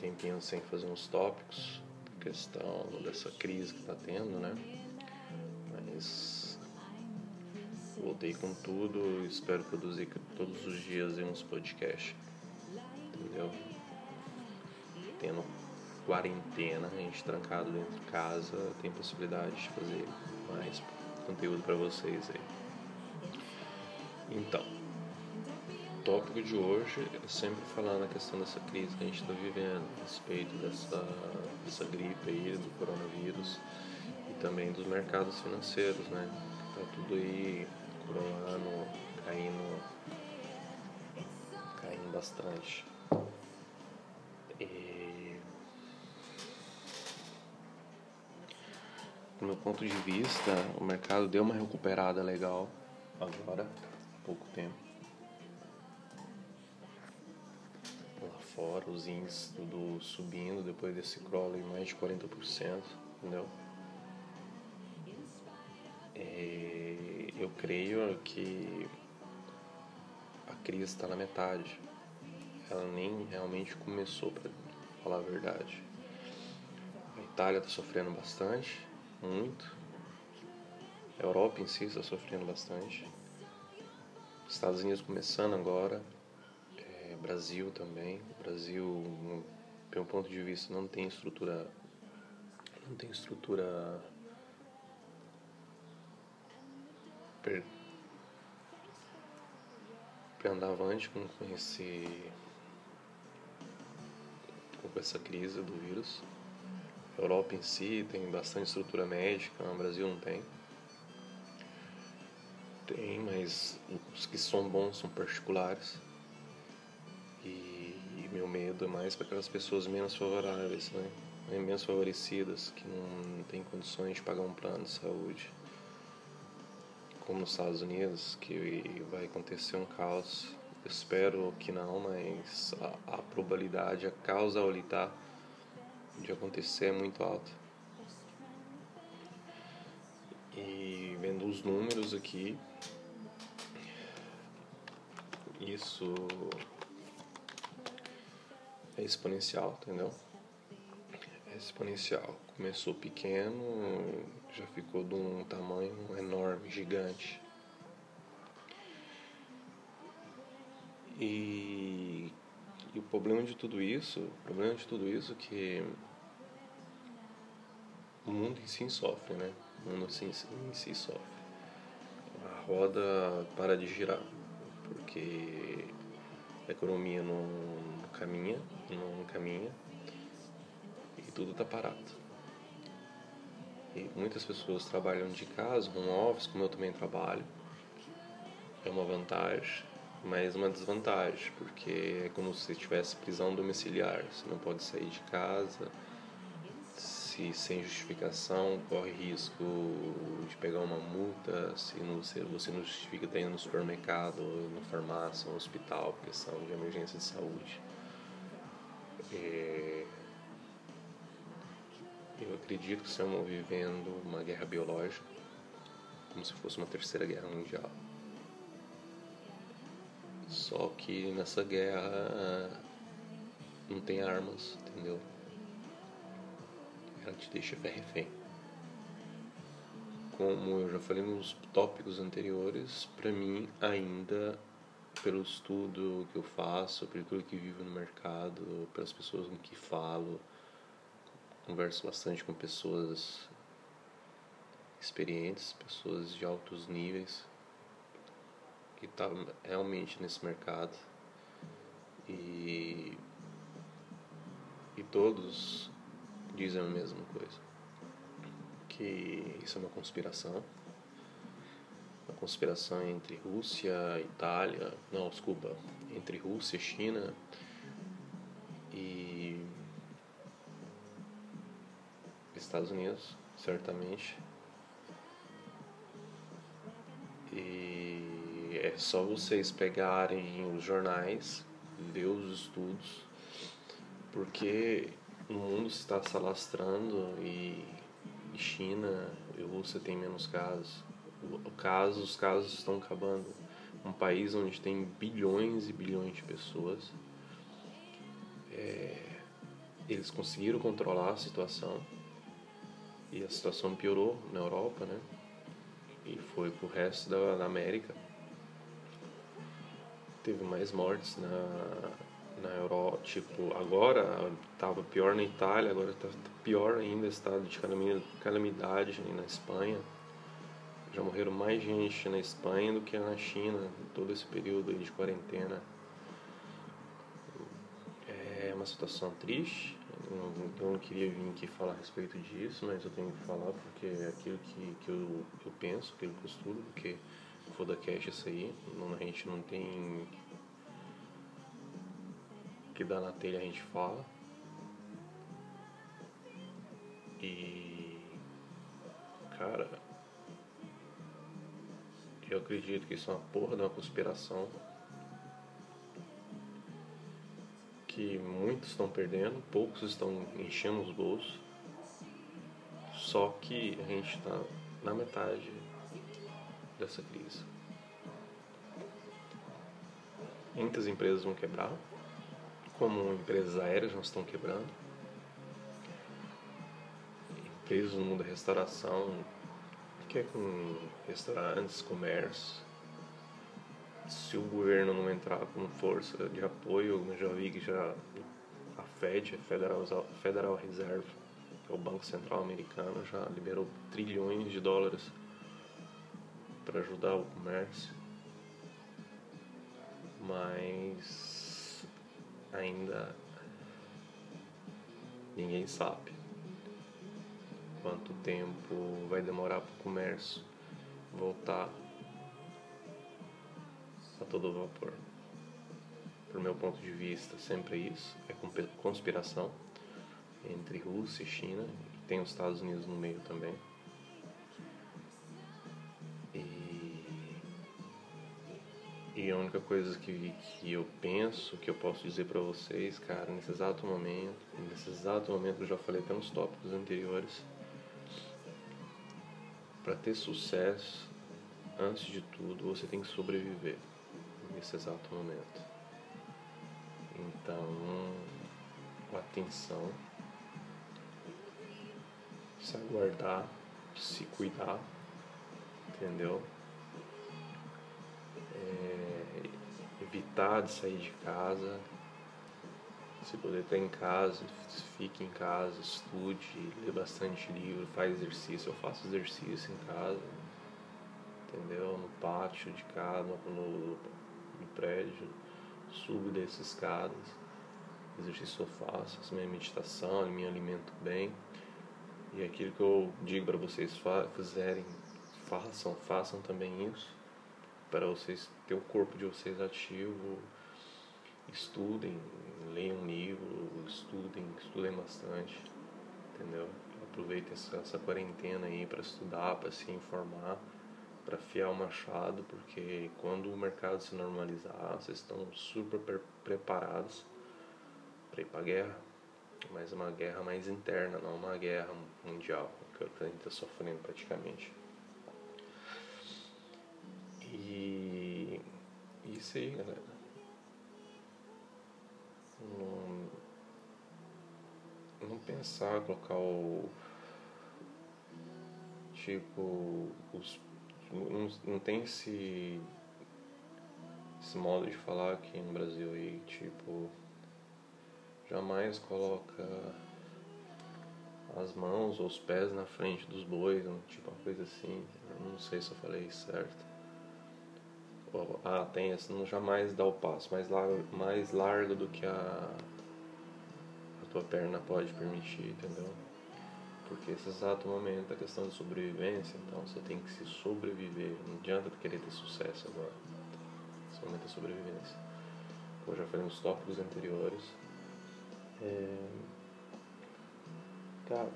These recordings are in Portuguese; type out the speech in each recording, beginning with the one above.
tempinho sem fazer uns tópicos, questão dessa crise que tá tendo, né? Mas voltei com tudo, espero produzir todos os dias uns podcasts, entendeu? Tendo quarentena, a gente trancado dentro de casa, tem possibilidade de fazer mais conteúdo para vocês aí. Então, tópico de hoje é sempre falando a questão dessa crise que a gente está vivendo, a respeito dessa, dessa gripe aí, do coronavírus e também dos mercados financeiros, né? Tá tudo aí coroando, caindo, caindo bastante. E... Do meu ponto de vista, o mercado deu uma recuperada legal agora pouco tempo. Fora, os índices tudo subindo depois desse crawl em mais de 40%, entendeu? É, eu creio que a crise está na metade. Ela nem realmente começou, para falar a verdade. A Itália está sofrendo bastante, muito. A Europa em si está sofrendo bastante. Estados Unidos começando agora, Brasil também. Brasil, pelo ponto de vista, não tem estrutura, não tem estrutura per, para andar avante com, com esse com essa crise do vírus. A Europa em si tem bastante estrutura médica, o Brasil não tem. Tem, mas os que são bons são particulares. Medo é mais para aquelas pessoas menos favoráveis, né? menos favorecidas, que não têm condições de pagar um plano de saúde. Como nos Estados Unidos, que vai acontecer um caos. Eu espero que não, mas a, a probabilidade, a causabilidade de acontecer é muito alta. E vendo os números aqui, isso é exponencial, entendeu? É exponencial. Começou pequeno, já ficou de um tamanho enorme, gigante. E, e o problema de tudo isso, o problema de tudo isso é que o mundo em si sofre, né? O mundo assim, em si sofre. A roda para de girar porque a economia não caminha, não caminha e tudo está parado. E muitas pessoas trabalham de casa, home office, como eu também trabalho. É uma vantagem, mas uma desvantagem, porque é como se tivesse prisão domiciliar. Você não pode sair de casa, se sem justificação corre risco de pegar uma multa, se não, se você não justifica estar indo no supermercado, na farmácia, no hospital, questão de emergência de saúde. É... Eu acredito que estamos vivendo uma guerra biológica, como se fosse uma terceira guerra mundial. Só que nessa guerra não tem armas, entendeu? ela te deixa refém. Como eu já falei nos tópicos anteriores, para mim ainda pelo estudo que eu faço, pelo que vivo no mercado, pelas pessoas com que falo, converso bastante com pessoas experientes, pessoas de altos níveis que estão tá realmente nesse mercado e e todos dizem a mesma coisa. Que isso é uma conspiração. Conspiração entre Rússia, Itália, não, desculpa, entre Rússia, China e Estados Unidos, certamente. E é só vocês pegarem os jornais, ver os estudos, porque o mundo está se alastrando e China e Rússia tem menos casos. O caso, os casos estão acabando. um país onde tem bilhões e bilhões de pessoas. É, eles conseguiram controlar a situação e a situação piorou na Europa, né? E foi pro resto da, da América. Teve mais mortes na, na Europa, tipo, agora estava pior na Itália, agora está pior ainda, estado de calamidade na Espanha. Já morreram mais gente na Espanha do que na China, todo esse período de quarentena. É uma situação triste, eu não queria vir aqui falar a respeito disso, mas eu tenho que falar porque é aquilo que, que, eu, eu penso, aquilo que eu estudo, porque foda cash isso aí, a gente não tem que dar na telha a gente fala. E cara, eu acredito que isso é uma porra de uma conspiração que muitos estão perdendo, poucos estão enchendo os bolsos. Só que a gente está na metade dessa crise. Muitas empresas vão quebrar, como empresas aéreas já estão quebrando. Empresas no mundo da restauração, que é com restaurantes, comércio, se o governo não entrar com força de apoio, eu já vi que já a Fed, a Federal, Federal Reserve, que é o Banco Central Americano, já liberou trilhões de dólares para ajudar o comércio. Mas ainda ninguém sabe quanto tempo vai demorar para o comércio voltar a todo vapor. Por meu ponto de vista, sempre é isso, é conspiração entre Rússia e China, e tem os Estados Unidos no meio também. E, e a única coisa que, que eu penso, que eu posso dizer para vocês, cara, nesse exato momento, nesse exato momento eu já falei até nos tópicos anteriores, para ter sucesso, antes de tudo, você tem que sobreviver nesse exato momento. Então, atenção, se aguardar, se cuidar, entendeu? É, evitar de sair de casa. Se puder estar em casa, fique em casa, estude, lê bastante livro, faz exercício. Eu faço exercício em casa, entendeu? No pátio de casa, no, no prédio, subo desses escadas, exercício eu faço, faço minha meditação, me alimento bem. E aquilo que eu digo para vocês fizerem, façam, façam também isso, para vocês ter o corpo de vocês ativo, estudem, leiam livro, estudem, estudem bastante, entendeu? Aproveitem essa, essa quarentena aí para estudar, para se informar para afiar o machado, porque quando o mercado se normalizar, vocês estão super preparados para ir para guerra, mas uma guerra mais interna, não uma guerra mundial, que é a gente está sofrendo praticamente. E isso aí, galera. Não, pensar, colocar o tipo os não, não tem esse, esse modo de falar aqui no Brasil aí, tipo, jamais coloca as mãos ou os pés na frente dos bois, tipo uma coisa assim, eu não sei se eu falei certo. Ah, tem esse, não jamais dá o passo mais largo, mais largo do que a, a tua perna pode permitir, entendeu? porque esse exato momento é questão de sobrevivência, então você tem que se sobreviver, não adianta querer ter sucesso agora. Esse momento é sobrevivência. Como já falei nos tópicos anteriores, é... cara,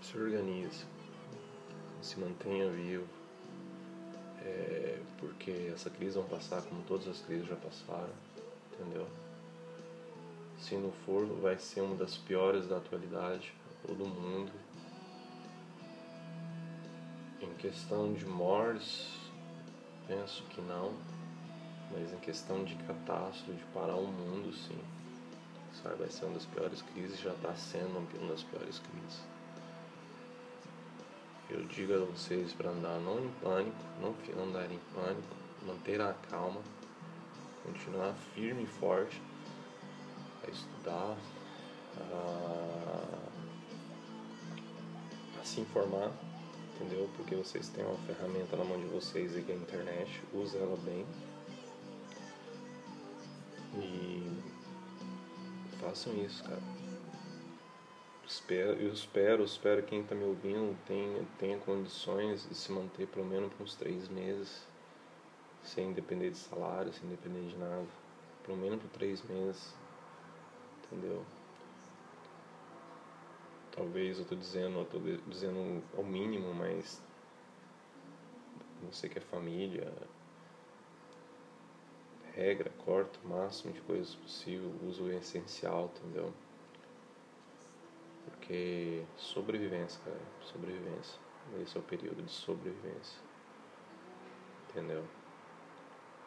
se organize, se mantenha vivo, é... porque essa crise vai passar como todas as crises já passaram, entendeu? Se não for, vai ser uma das piores da atualidade todo mundo. Em questão de mortes, Penso que não, mas em questão de catástrofe, de parar o mundo, sim. Sabe, vai ser uma das piores crises, já está sendo uma das piores crises. Eu digo a vocês para andar não em pânico, não andar em pânico, manter a calma, continuar firme e forte, a estudar, a, a se informar, entendeu? Porque vocês têm uma ferramenta na mão de vocês aí que é a internet, use ela bem. E façam isso, cara. Espero, eu espero, espero que quem está me ouvindo tenha, tenha condições de se manter pelo menos por uns três meses, sem depender de salário, sem depender de nada. Pelo menos por três meses, entendeu? Talvez eu estou dizendo, eu tô dizendo ao mínimo, mas você que é família, regra, corta o máximo de coisas possível, usa o essencial, entendeu? Porque sobrevivência, cara, sobrevivência. Esse é o período de sobrevivência. Entendeu?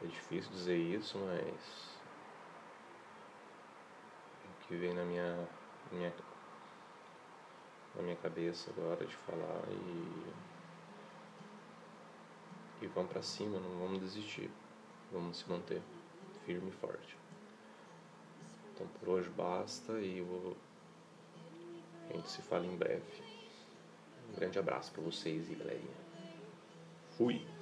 É difícil dizer isso, mas o que vem na minha, minha na minha cabeça agora de falar e e vamos para cima, não vamos desistir. Vamos se manter firme e forte. Então por hoje basta e vou... a gente se fala em breve. Um grande abraço para vocês e galerinha. Fui!